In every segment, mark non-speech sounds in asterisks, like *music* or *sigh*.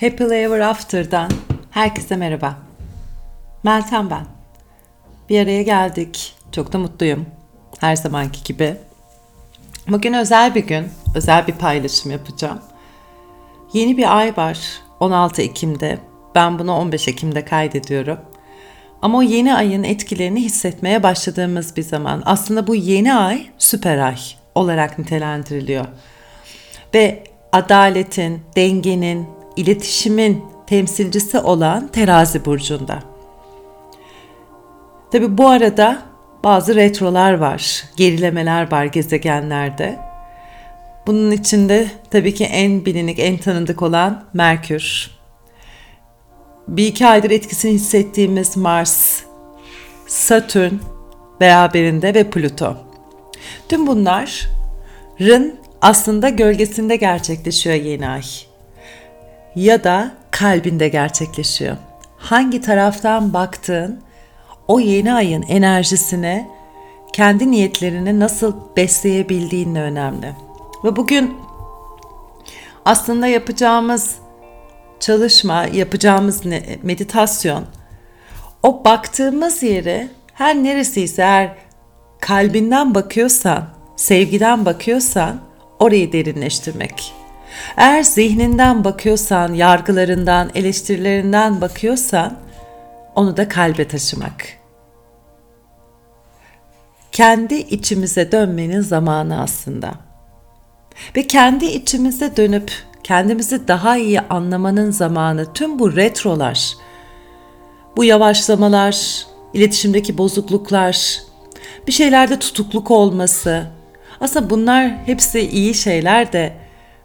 Happily Ever After'dan herkese merhaba. Meltem ben. Bir araya geldik. Çok da mutluyum. Her zamanki gibi. Bugün özel bir gün. Özel bir paylaşım yapacağım. Yeni bir ay var. 16 Ekim'de. Ben bunu 15 Ekim'de kaydediyorum. Ama o yeni ayın etkilerini hissetmeye başladığımız bir zaman. Aslında bu yeni ay süper ay olarak nitelendiriliyor. Ve adaletin, dengenin, iletişimin temsilcisi olan terazi burcunda. Tabi bu arada bazı retrolar var, gerilemeler var gezegenlerde. Bunun içinde tabii ki en bilinik, en tanıdık olan Merkür. Bir iki aydır etkisini hissettiğimiz Mars, Satürn beraberinde ve Plüto. Tüm bunların aslında gölgesinde gerçekleşiyor yeni ay ya da kalbinde gerçekleşiyor. Hangi taraftan baktığın o yeni ayın enerjisine kendi niyetlerini nasıl besleyebildiğinle önemli. Ve bugün aslında yapacağımız çalışma, yapacağımız meditasyon o baktığımız yere her neresiyse eğer kalbinden bakıyorsan, sevgiden bakıyorsan orayı derinleştirmek. Eğer zihninden bakıyorsan, yargılarından, eleştirilerinden bakıyorsan onu da kalbe taşımak. Kendi içimize dönmenin zamanı aslında. Ve kendi içimize dönüp kendimizi daha iyi anlamanın zamanı tüm bu retrolar, bu yavaşlamalar, iletişimdeki bozukluklar, bir şeylerde tutukluk olması. Aslında bunlar hepsi iyi şeyler de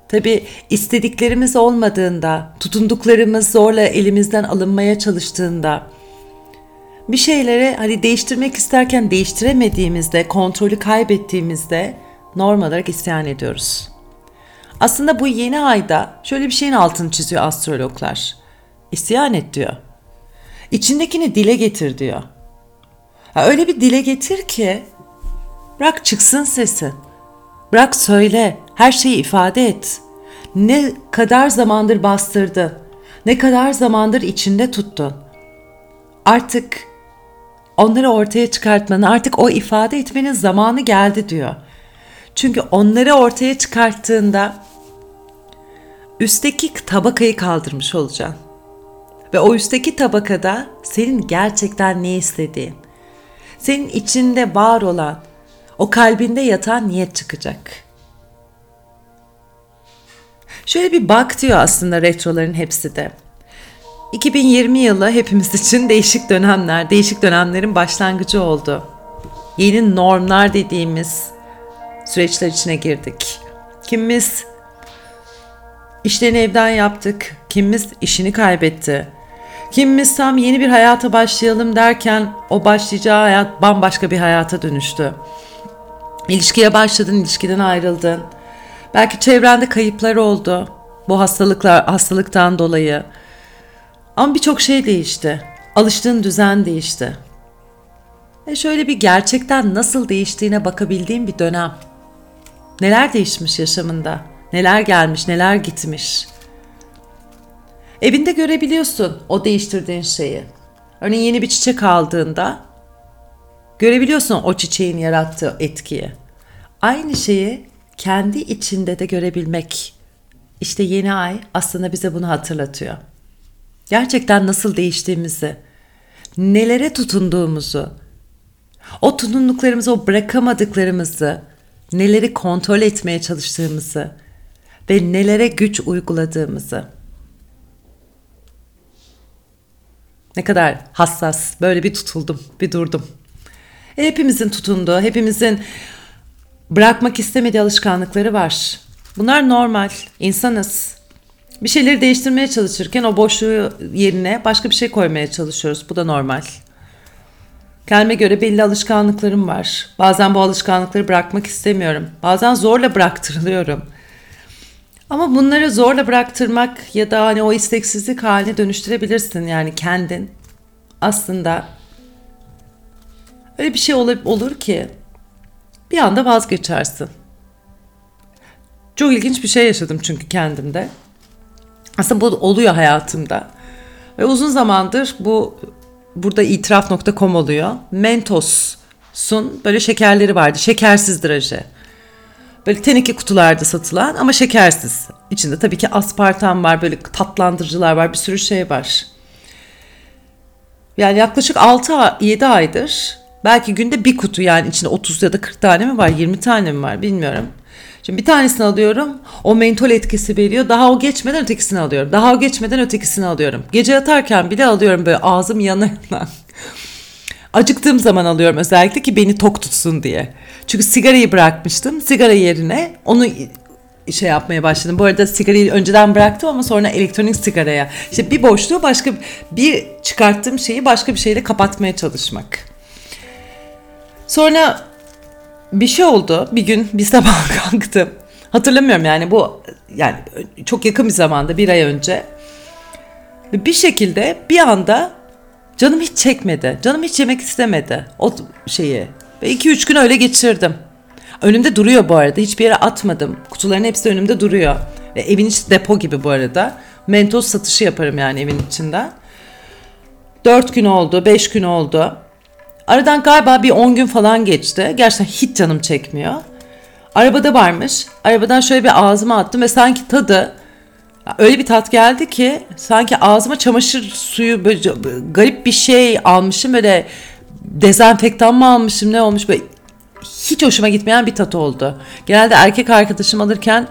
Tabi istediklerimiz olmadığında, tutunduklarımız zorla elimizden alınmaya çalıştığında, bir şeyleri hani değiştirmek isterken değiştiremediğimizde, kontrolü kaybettiğimizde normal olarak isyan ediyoruz. Aslında bu yeni ayda şöyle bir şeyin altını çiziyor astrologlar. İsyan et diyor. İçindekini dile getir diyor. Ha, öyle bir dile getir ki bırak çıksın sesin. Bırak söyle, her şeyi ifade et. Ne kadar zamandır bastırdı, ne kadar zamandır içinde tuttun. Artık onları ortaya çıkartmanın, artık o ifade etmenin zamanı geldi diyor. Çünkü onları ortaya çıkarttığında üstteki tabakayı kaldırmış olacaksın. Ve o üstteki tabakada senin gerçekten ne istediğin, senin içinde var olan, o kalbinde yatan niyet çıkacak. Şöyle bir bak diyor aslında retroların hepsi de. 2020 yılı hepimiz için değişik dönemler, değişik dönemlerin başlangıcı oldu. Yeni normlar dediğimiz süreçler içine girdik. Kimimiz işlerini evden yaptık, kimimiz işini kaybetti. Kimimiz tam yeni bir hayata başlayalım derken o başlayacağı hayat bambaşka bir hayata dönüştü. İlişkiye başladın, ilişkiden ayrıldın. Belki çevrende kayıplar oldu. Bu hastalıklar, hastalıktan dolayı. Ama birçok şey değişti. Alıştığın düzen değişti. Ve şöyle bir gerçekten nasıl değiştiğine bakabildiğim bir dönem. Neler değişmiş yaşamında? Neler gelmiş, neler gitmiş? Evinde görebiliyorsun o değiştirdiğin şeyi. Örneğin yeni bir çiçek aldığında görebiliyorsun o çiçeğin yarattığı etkiyi. Aynı şeyi kendi içinde de görebilmek. İşte yeni ay aslında bize bunu hatırlatıyor. Gerçekten nasıl değiştiğimizi, nelere tutunduğumuzu, o tutunduklarımızı, o bırakamadıklarımızı, neleri kontrol etmeye çalıştığımızı ve nelere güç uyguladığımızı. Ne kadar hassas, böyle bir tutuldum, bir durdum. E, hepimizin tutunduğu, hepimizin bırakmak istemediği alışkanlıkları var. Bunlar normal, insanız. Bir şeyleri değiştirmeye çalışırken o boşluğu yerine başka bir şey koymaya çalışıyoruz. Bu da normal. Kendime göre belli alışkanlıklarım var. Bazen bu alışkanlıkları bırakmak istemiyorum. Bazen zorla bıraktırılıyorum. Ama bunları zorla bıraktırmak ya da hani o isteksizlik haline dönüştürebilirsin yani kendin. Aslında öyle bir şey olur, olur ki bir anda vazgeçersin. Çok ilginç bir şey yaşadım çünkü kendimde. Aslında bu oluyor hayatımda. Ve uzun zamandır bu burada itiraf.com oluyor. Mentos'un böyle şekerleri vardı. Şekersiz draje. Böyle teneke kutularda satılan ama şekersiz. İçinde tabii ki aspartam var, böyle tatlandırıcılar var, bir sürü şey var. Yani yaklaşık 6-7 aydır belki günde bir kutu yani içinde 30 ya da 40 tane mi var, 20 tane mi var bilmiyorum. Şimdi bir tanesini alıyorum. O mentol etkisi veriyor. Daha o geçmeden ötekisini alıyorum. Daha o geçmeden ötekisini alıyorum. Gece yatarken bile alıyorum böyle ağzım yana yana. *laughs* Acıktığım zaman alıyorum özellikle ki beni tok tutsun diye. Çünkü sigarayı bırakmıştım. Sigara yerine onu şey yapmaya başladım. Bu arada sigarayı önceden bıraktım ama sonra elektronik sigaraya. İşte bir boşluğu başka bir çıkarttığım şeyi başka bir şeyle kapatmaya çalışmak. Sonra bir şey oldu. Bir gün bir sabah *laughs* kalktım. Hatırlamıyorum yani bu yani çok yakın bir zamanda bir ay önce. Bir şekilde bir anda canım hiç çekmedi. Canım hiç yemek istemedi o şeyi. Ve 2-3 gün öyle geçirdim. Önümde duruyor bu arada. Hiçbir yere atmadım. Kutuların hepsi önümde duruyor. Ve evin içi depo gibi bu arada. Mentos satışı yaparım yani evin içinde. 4 gün oldu, 5 gün oldu. Aradan galiba bir 10 gün falan geçti. Gerçekten hiç canım çekmiyor. Arabada varmış. Arabadan şöyle bir ağzıma attım ve sanki tadı öyle bir tat geldi ki sanki ağzıma çamaşır suyu böyle garip bir şey almışım böyle dezenfektan mı almışım ne olmuş böyle hiç hoşuma gitmeyen bir tat oldu. Genelde erkek arkadaşım alırken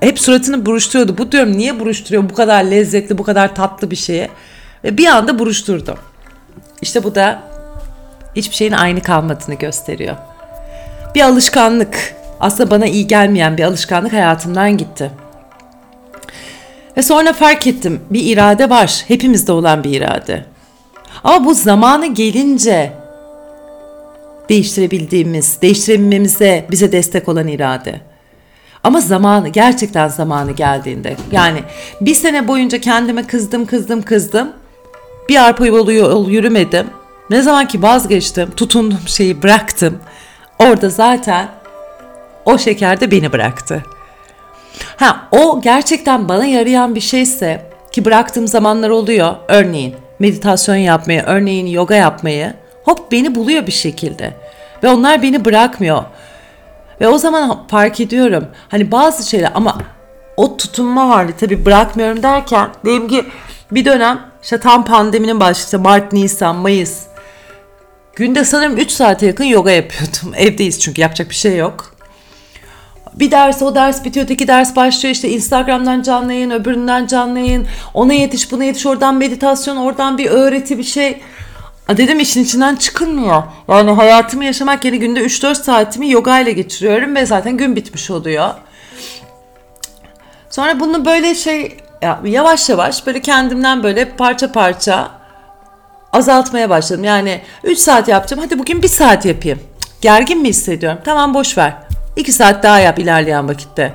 hep suratını buruşturuyordu. Bu diyorum niye buruşturuyor bu kadar lezzetli bu kadar tatlı bir şeyi. Ve bir anda buruşturdu. İşte bu da hiçbir şeyin aynı kalmadığını gösteriyor. Bir alışkanlık, aslında bana iyi gelmeyen bir alışkanlık hayatımdan gitti. Ve sonra fark ettim bir irade var. Hepimizde olan bir irade. Ama bu zamanı gelince değiştirebildiğimiz, değiştirebilmemize bize destek olan irade. Ama zamanı, gerçekten zamanı geldiğinde. Yani bir sene boyunca kendime kızdım, kızdım, kızdım. Bir arpa yolu yol yürümedim. Ne zaman ki vazgeçtim, tutundum şeyi bıraktım. Orada zaten o şeker de beni bıraktı. Ha o gerçekten bana yarayan bir şeyse ki bıraktığım zamanlar oluyor. Örneğin meditasyon yapmayı, örneğin yoga yapmayı hop beni buluyor bir şekilde. Ve onlar beni bırakmıyor. Ve o zaman fark ediyorum. Hani bazı şeyler ama o tutunma hali tabii bırakmıyorum derken diyelim ki bir dönem işte tam pandeminin başladı Mart, Nisan, Mayıs Günde sanırım 3 saate yakın yoga yapıyordum. *laughs* Evdeyiz çünkü yapacak bir şey yok. Bir ders o ders bitiyor, öteki ders başlıyor işte Instagram'dan canlı yayın, öbüründen canlı yayın. Ona yetiş, buna yetiş, oradan meditasyon, oradan bir öğreti bir şey. Dedim işin içinden çıkılmıyor. Yani hayatımı yaşamak yeni günde 3-4 saatimi yoga ile geçiriyorum ve zaten gün bitmiş oluyor. Sonra bunu böyle şey yavaş yavaş böyle kendimden böyle parça parça azaltmaya başladım. Yani 3 saat yaptım. Hadi bugün 1 saat yapayım. Gergin mi hissediyorum? Tamam boş ver. 2 saat daha yap ilerleyen vakitte.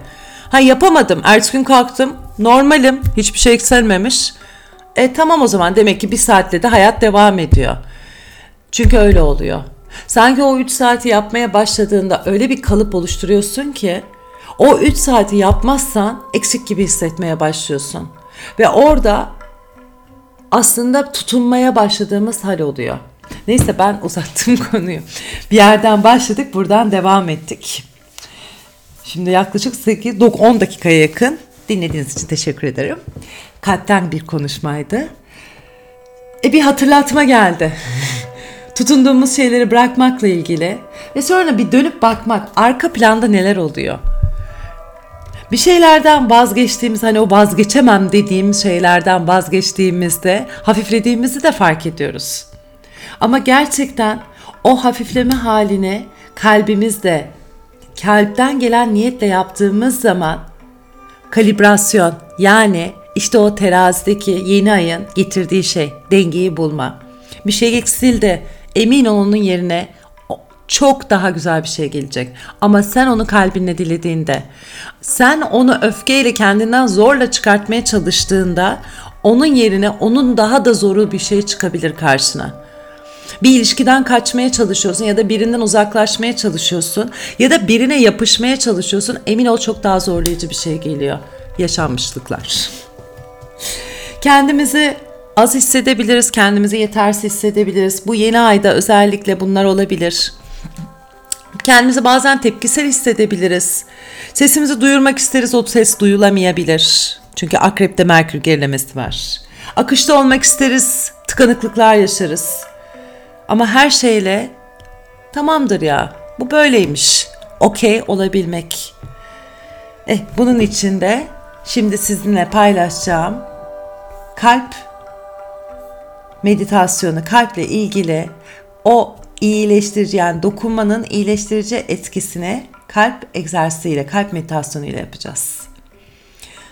Ha yapamadım. Ertesi gün kalktım. Normalim. Hiçbir şey yükselmemiş. E tamam o zaman demek ki bir saatle de hayat devam ediyor. Çünkü öyle oluyor. Sanki o 3 saati yapmaya başladığında öyle bir kalıp oluşturuyorsun ki o 3 saati yapmazsan eksik gibi hissetmeye başlıyorsun. Ve orada aslında tutunmaya başladığımız hal oluyor. Neyse ben *laughs* uzattım konuyu. Bir yerden başladık buradan devam ettik. Şimdi yaklaşık 8-10 dakikaya yakın dinlediğiniz için teşekkür ederim. Kalpten bir konuşmaydı. E bir hatırlatma geldi. *laughs* Tutunduğumuz şeyleri bırakmakla ilgili ve sonra bir dönüp bakmak arka planda neler oluyor bir şeylerden vazgeçtiğimiz hani o vazgeçemem dediğimiz şeylerden vazgeçtiğimizde hafiflediğimizi de fark ediyoruz. Ama gerçekten o hafifleme halini kalbimizde kalpten gelen niyetle yaptığımız zaman kalibrasyon yani işte o terazideki yeni ayın getirdiği şey dengeyi bulma. Bir şey eksildi emin ol onun yerine çok daha güzel bir şey gelecek. Ama sen onu kalbinle dilediğinde, sen onu öfkeyle kendinden zorla çıkartmaya çalıştığında onun yerine onun daha da zoru bir şey çıkabilir karşına. Bir ilişkiden kaçmaya çalışıyorsun ya da birinden uzaklaşmaya çalışıyorsun ya da birine yapışmaya çalışıyorsun. Emin ol çok daha zorlayıcı bir şey geliyor. Yaşanmışlıklar. Kendimizi az hissedebiliriz, kendimizi yetersiz hissedebiliriz. Bu yeni ayda özellikle bunlar olabilir. Kendimizi bazen tepkisel hissedebiliriz. Sesimizi duyurmak isteriz, o ses duyulamayabilir. Çünkü akrepte merkür gerilemesi var. Akışta olmak isteriz, tıkanıklıklar yaşarız. Ama her şeyle tamamdır ya, bu böyleymiş. Okey olabilmek. Eh, bunun için de şimdi sizinle paylaşacağım kalp meditasyonu, kalple ilgili o iyileştirici yani dokunmanın iyileştirici etkisini kalp egzersiziyle, kalp meditasyonu ile yapacağız.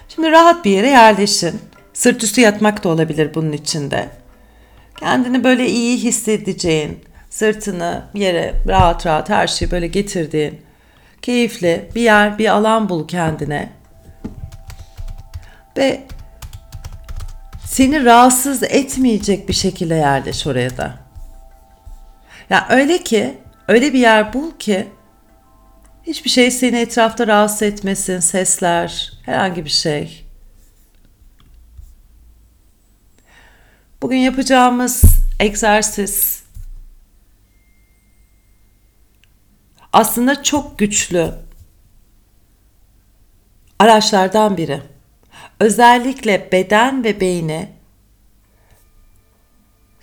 Şimdi rahat bir yere yerleşin. Sırt üstü yatmak da olabilir bunun içinde. Kendini böyle iyi hissedeceğin, sırtını yere rahat rahat her şeyi böyle getirdiğin, keyifli bir yer, bir alan bul kendine. Ve seni rahatsız etmeyecek bir şekilde yerleş oraya da. Ya yani öyle ki, öyle bir yer bul ki hiçbir şey seni etrafta rahatsız etmesin, sesler, herhangi bir şey. Bugün yapacağımız egzersiz aslında çok güçlü araçlardan biri. Özellikle beden ve beyni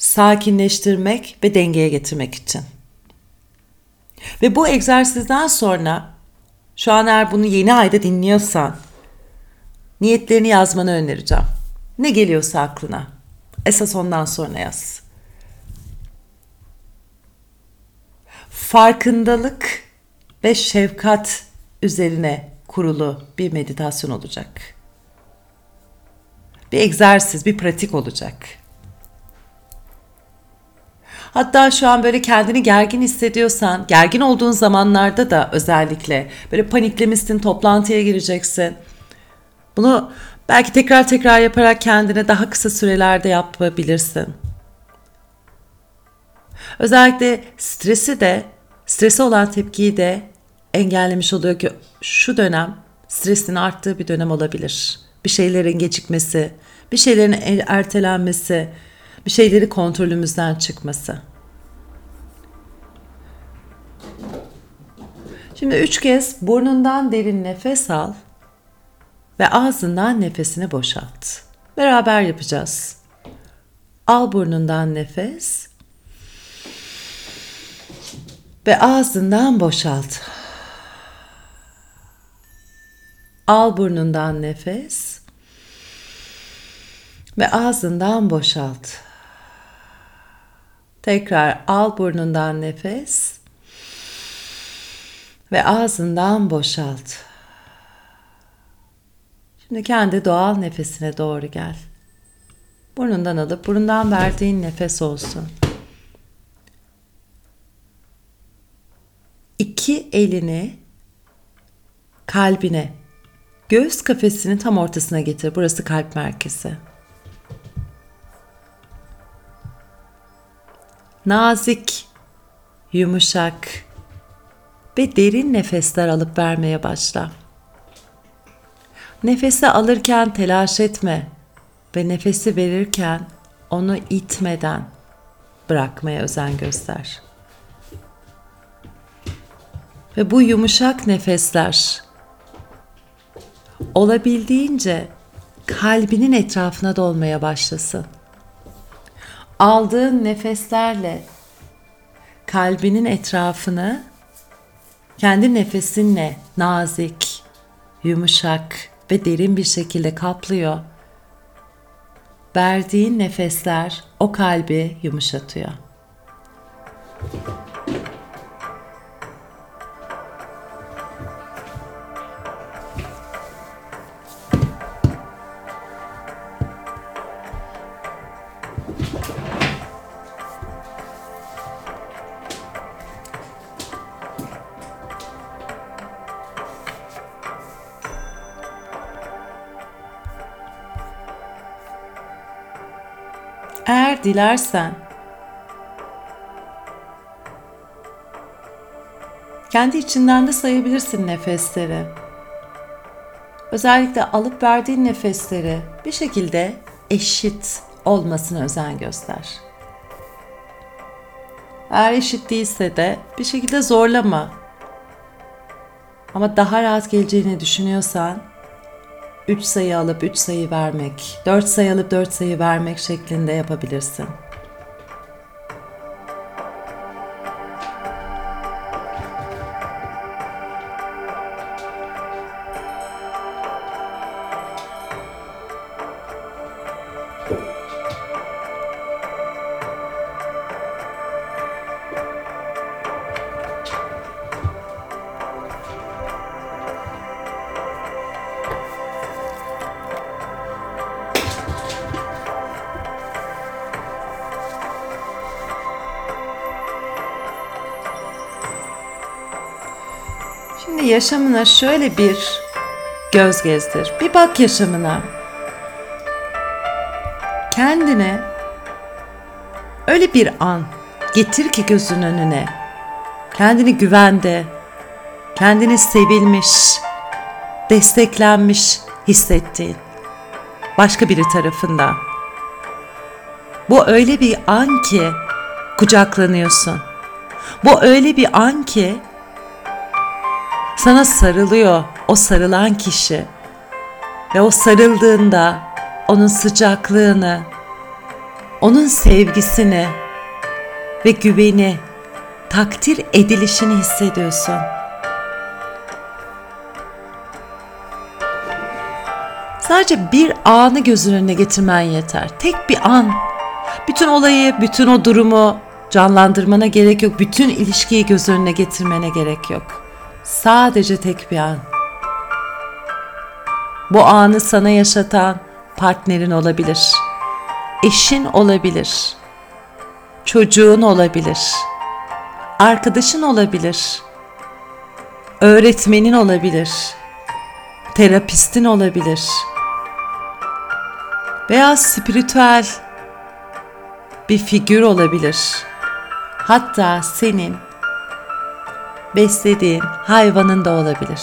sakinleştirmek ve dengeye getirmek için. Ve bu egzersizden sonra şu an eğer bunu yeni ayda dinliyorsan niyetlerini yazmanı önereceğim. Ne geliyorsa aklına. Esas ondan sonra yaz. Farkındalık ve şefkat üzerine kurulu bir meditasyon olacak. Bir egzersiz, bir pratik olacak. Hatta şu an böyle kendini gergin hissediyorsan, gergin olduğun zamanlarda da özellikle böyle paniklemişsin, toplantıya gireceksin. Bunu belki tekrar tekrar yaparak kendine daha kısa sürelerde yapabilirsin. Özellikle stresi de, strese olan tepkiyi de engellemiş oluyor ki şu dönem stresin arttığı bir dönem olabilir. Bir şeylerin gecikmesi, bir şeylerin ertelenmesi, bir şeyleri kontrolümüzden çıkması. Şimdi üç kez burnundan derin nefes al ve ağzından nefesini boşalt. Beraber yapacağız. Al burnundan nefes ve ağzından boşalt. Al burnundan nefes ve ağzından boşalt. Tekrar al burnundan nefes ve ağzından boşalt. Şimdi kendi doğal nefesine doğru gel. Burnundan alıp burundan verdiğin nefes olsun. İki elini kalbine, göğüs kafesinin tam ortasına getir. Burası kalp merkezi. Nazik, yumuşak ve derin nefesler alıp vermeye başla. Nefesi alırken telaş etme ve nefesi verirken onu itmeden bırakmaya özen göster. Ve bu yumuşak nefesler olabildiğince kalbinin etrafına dolmaya başlasın aldığın nefeslerle kalbinin etrafını kendi nefesinle nazik, yumuşak ve derin bir şekilde kaplıyor. Verdiğin nefesler o kalbi yumuşatıyor. Dilersen kendi içinden de sayabilirsin nefesleri. Özellikle alıp verdiğin nefesleri bir şekilde eşit olmasına özen göster. Eğer eşit değilse de bir şekilde zorlama. Ama daha rahat geleceğini düşünüyorsan 3 sayı alıp 3 sayı vermek, 4 sayı alıp 4 sayı vermek şeklinde yapabilirsin. Şimdi yaşamına şöyle bir göz gezdir. Bir bak yaşamına. Kendine öyle bir an getir ki gözün önüne. Kendini güvende, kendini sevilmiş, desteklenmiş hissettiğin başka biri tarafından. Bu öyle bir an ki kucaklanıyorsun. Bu öyle bir an ki sana sarılıyor o sarılan kişi ve o sarıldığında onun sıcaklığını, onun sevgisini ve güveni, takdir edilişini hissediyorsun. Sadece bir anı gözün önüne getirmen yeter. Tek bir an. Bütün olayı, bütün o durumu canlandırmana gerek yok. Bütün ilişkiyi göz önüne getirmene gerek yok. Sadece tek bir an. Bu anı sana yaşatan partnerin olabilir. Eşin olabilir. Çocuğun olabilir. Arkadaşın olabilir. Öğretmenin olabilir. Terapistin olabilir. Veya spiritüel bir figür olabilir. Hatta senin beslediğin hayvanın da olabilir.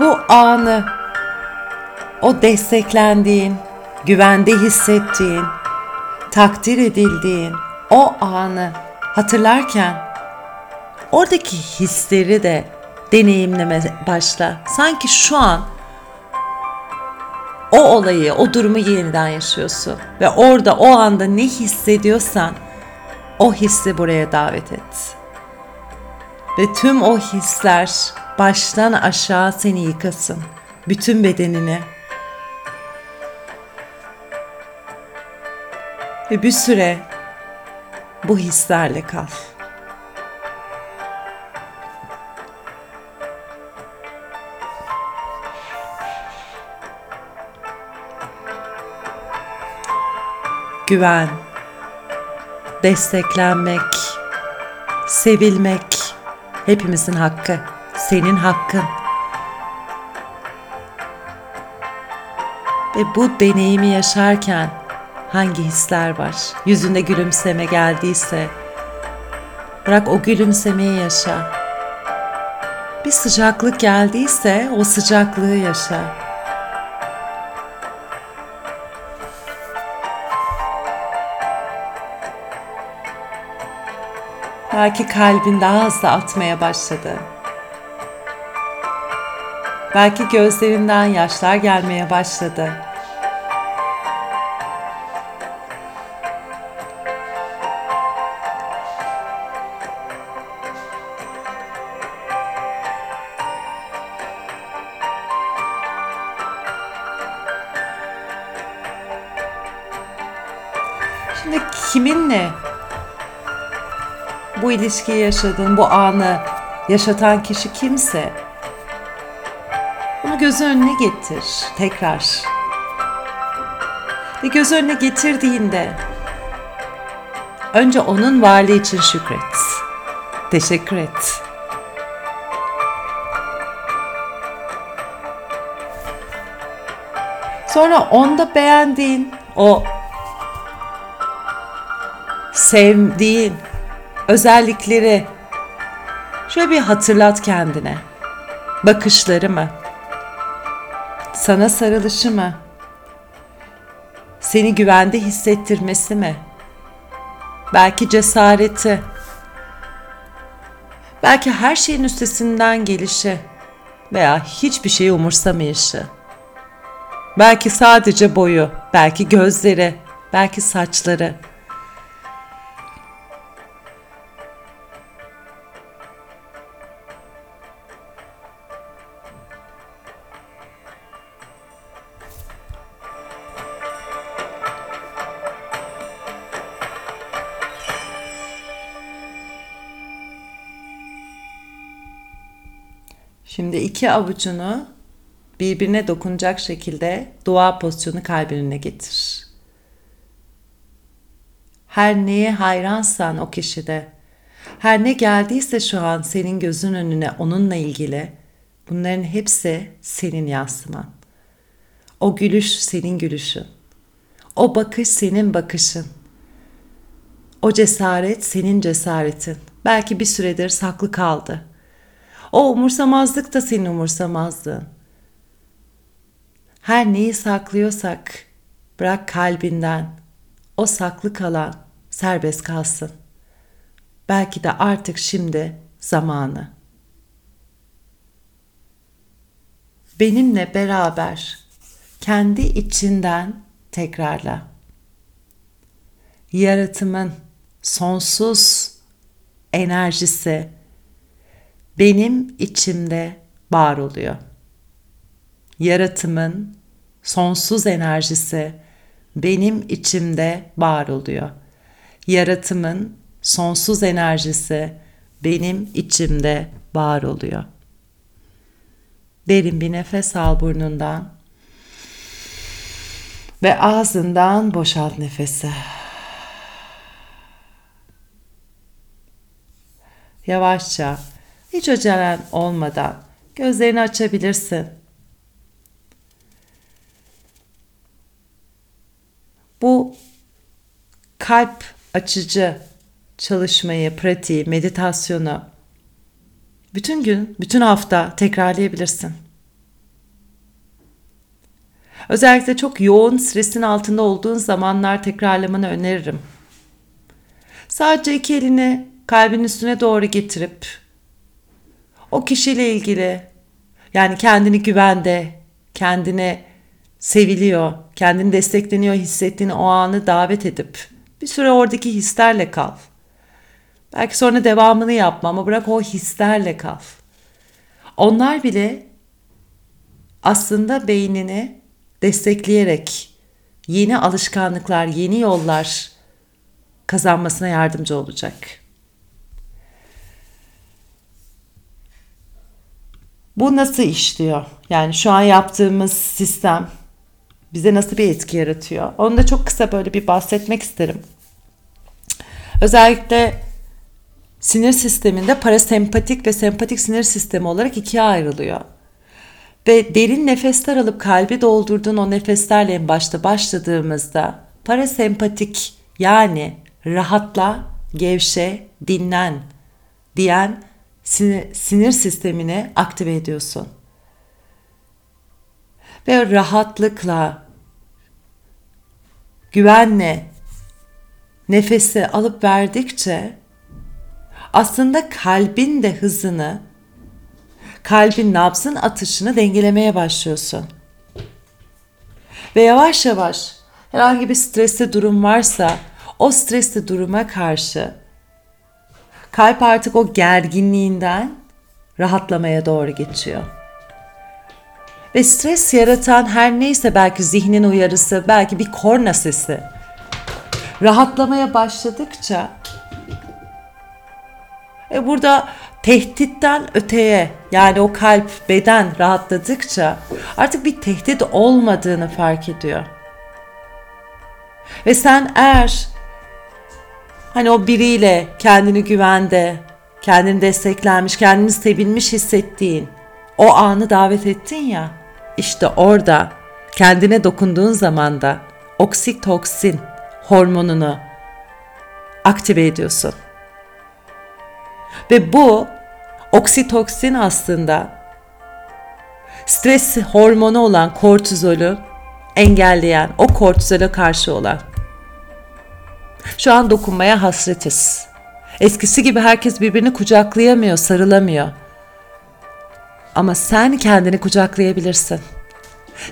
Bu anı o desteklendiğin, güvende hissettiğin, takdir edildiğin o anı hatırlarken oradaki hisleri de deneyimleme başla. Sanki şu an o olayı, o durumu yeniden yaşıyorsun ve orada o anda ne hissediyorsan o hissi buraya davet et. Ve tüm o hisler baştan aşağı seni yıkasın. Bütün bedenini, ve bir süre bu hislerle kal. Güven, desteklenmek, sevilmek hepimizin hakkı, senin hakkın. Ve bu deneyimi yaşarken hangi hisler var? Yüzünde gülümseme geldiyse bırak o gülümsemeyi yaşa. Bir sıcaklık geldiyse o sıcaklığı yaşa. Belki kalbin daha hızlı atmaya başladı. Belki gözlerinden yaşlar gelmeye başladı. İlişkiyi yaşadın, bu anı yaşatan kişi kimse bunu göz önüne getir tekrar. Ve göz önüne getirdiğinde Önce onun varlığı için şükret. Teşekkür et. Sonra onda beğendiğin o sevdiğin özellikleri şöyle bir hatırlat kendine. Bakışları mı? Sana sarılışı mı? Seni güvende hissettirmesi mi? Belki cesareti. Belki her şeyin üstesinden gelişi veya hiçbir şeyi umursamayışı. Belki sadece boyu, belki gözleri, belki saçları. Şimdi iki avucunu birbirine dokunacak şekilde dua pozisyonu kalbine getir. Her neye hayransan o kişide, her ne geldiyse şu an senin gözün önüne onunla ilgili, bunların hepsi senin yansıman. O gülüş senin gülüşün. O bakış senin bakışın. O cesaret senin cesaretin. Belki bir süredir saklı kaldı. O umursamazlık da senin umursamazlığın. Her neyi saklıyorsak bırak kalbinden. O saklı kalan serbest kalsın. Belki de artık şimdi zamanı. Benimle beraber kendi içinden tekrarla. Yaratımın sonsuz enerjisi benim içimde var oluyor. Yaratımın sonsuz enerjisi benim içimde var oluyor. Yaratımın sonsuz enerjisi benim içimde var oluyor. Derin bir nefes al burnundan ve ağzından boşalt nefesi. Yavaşça, hiç acelen olmadan gözlerini açabilirsin. Bu kalp açıcı çalışmayı, pratiği, meditasyonu bütün gün, bütün hafta tekrarlayabilirsin. Özellikle çok yoğun stresin altında olduğun zamanlar tekrarlamanı öneririm. Sadece iki elini kalbin üstüne doğru getirip o kişiyle ilgili yani kendini güvende, kendini seviliyor, kendini destekleniyor hissettiğini o anı davet edip bir süre oradaki hislerle kal. Belki sonra devamını yapma ama bırak o hislerle kal. Onlar bile aslında beynini destekleyerek yeni alışkanlıklar, yeni yollar kazanmasına yardımcı olacak. Bu nasıl işliyor? Yani şu an yaptığımız sistem bize nasıl bir etki yaratıyor? Onu da çok kısa böyle bir bahsetmek isterim. Özellikle sinir sisteminde parasempatik ve sempatik sinir sistemi olarak ikiye ayrılıyor. Ve derin nefesler alıp kalbi doldurduğun o nefeslerle en başta başladığımızda parasempatik yani rahatla, gevşe, dinlen diyen sinir, sistemini aktive ediyorsun. Ve rahatlıkla, güvenle nefesi alıp verdikçe aslında kalbin de hızını, kalbin nabzın atışını dengelemeye başlıyorsun. Ve yavaş yavaş herhangi bir stresli durum varsa o stresli duruma karşı kalp artık o gerginliğinden rahatlamaya doğru geçiyor. Ve stres yaratan her neyse belki zihnin uyarısı, belki bir korna sesi rahatlamaya başladıkça e burada tehditten öteye yani o kalp, beden rahatladıkça artık bir tehdit olmadığını fark ediyor. Ve sen eğer Hani o biriyle kendini güvende, kendini desteklenmiş, kendini sevilmiş hissettiğin o anı davet ettin ya. İşte orada kendine dokunduğun zaman da oksitoksin hormonunu aktive ediyorsun. Ve bu oksitoksin aslında stres hormonu olan kortizolü engelleyen, o kortizola karşı olan. Şu an dokunmaya hasretiz. Eskisi gibi herkes birbirini kucaklayamıyor, sarılamıyor. Ama sen kendini kucaklayabilirsin.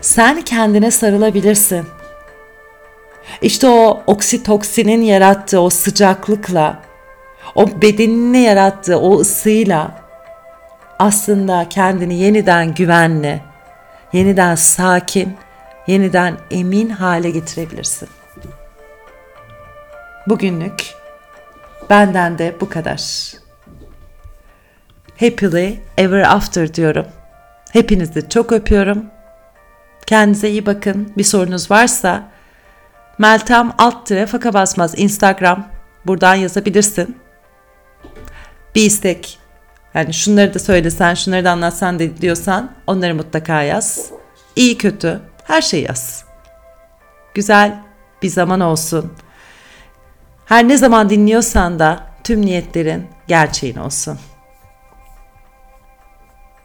Sen kendine sarılabilirsin. İşte o oksitoksinin yarattığı o sıcaklıkla, o bedenine yarattığı o ısıyla aslında kendini yeniden güvenli, yeniden sakin, yeniden emin hale getirebilirsin. Bugünlük benden de bu kadar. Happily ever after diyorum. Hepinizi çok öpüyorum. Kendinize iyi bakın. Bir sorunuz varsa Meltem alt tire faka basmaz Instagram. Buradan yazabilirsin. Bir istek. Yani şunları da söylesen, şunları da anlatsan de diyorsan onları mutlaka yaz. İyi kötü her şeyi yaz. Güzel bir zaman olsun. Her ne zaman dinliyorsan da tüm niyetlerin gerçeğin olsun.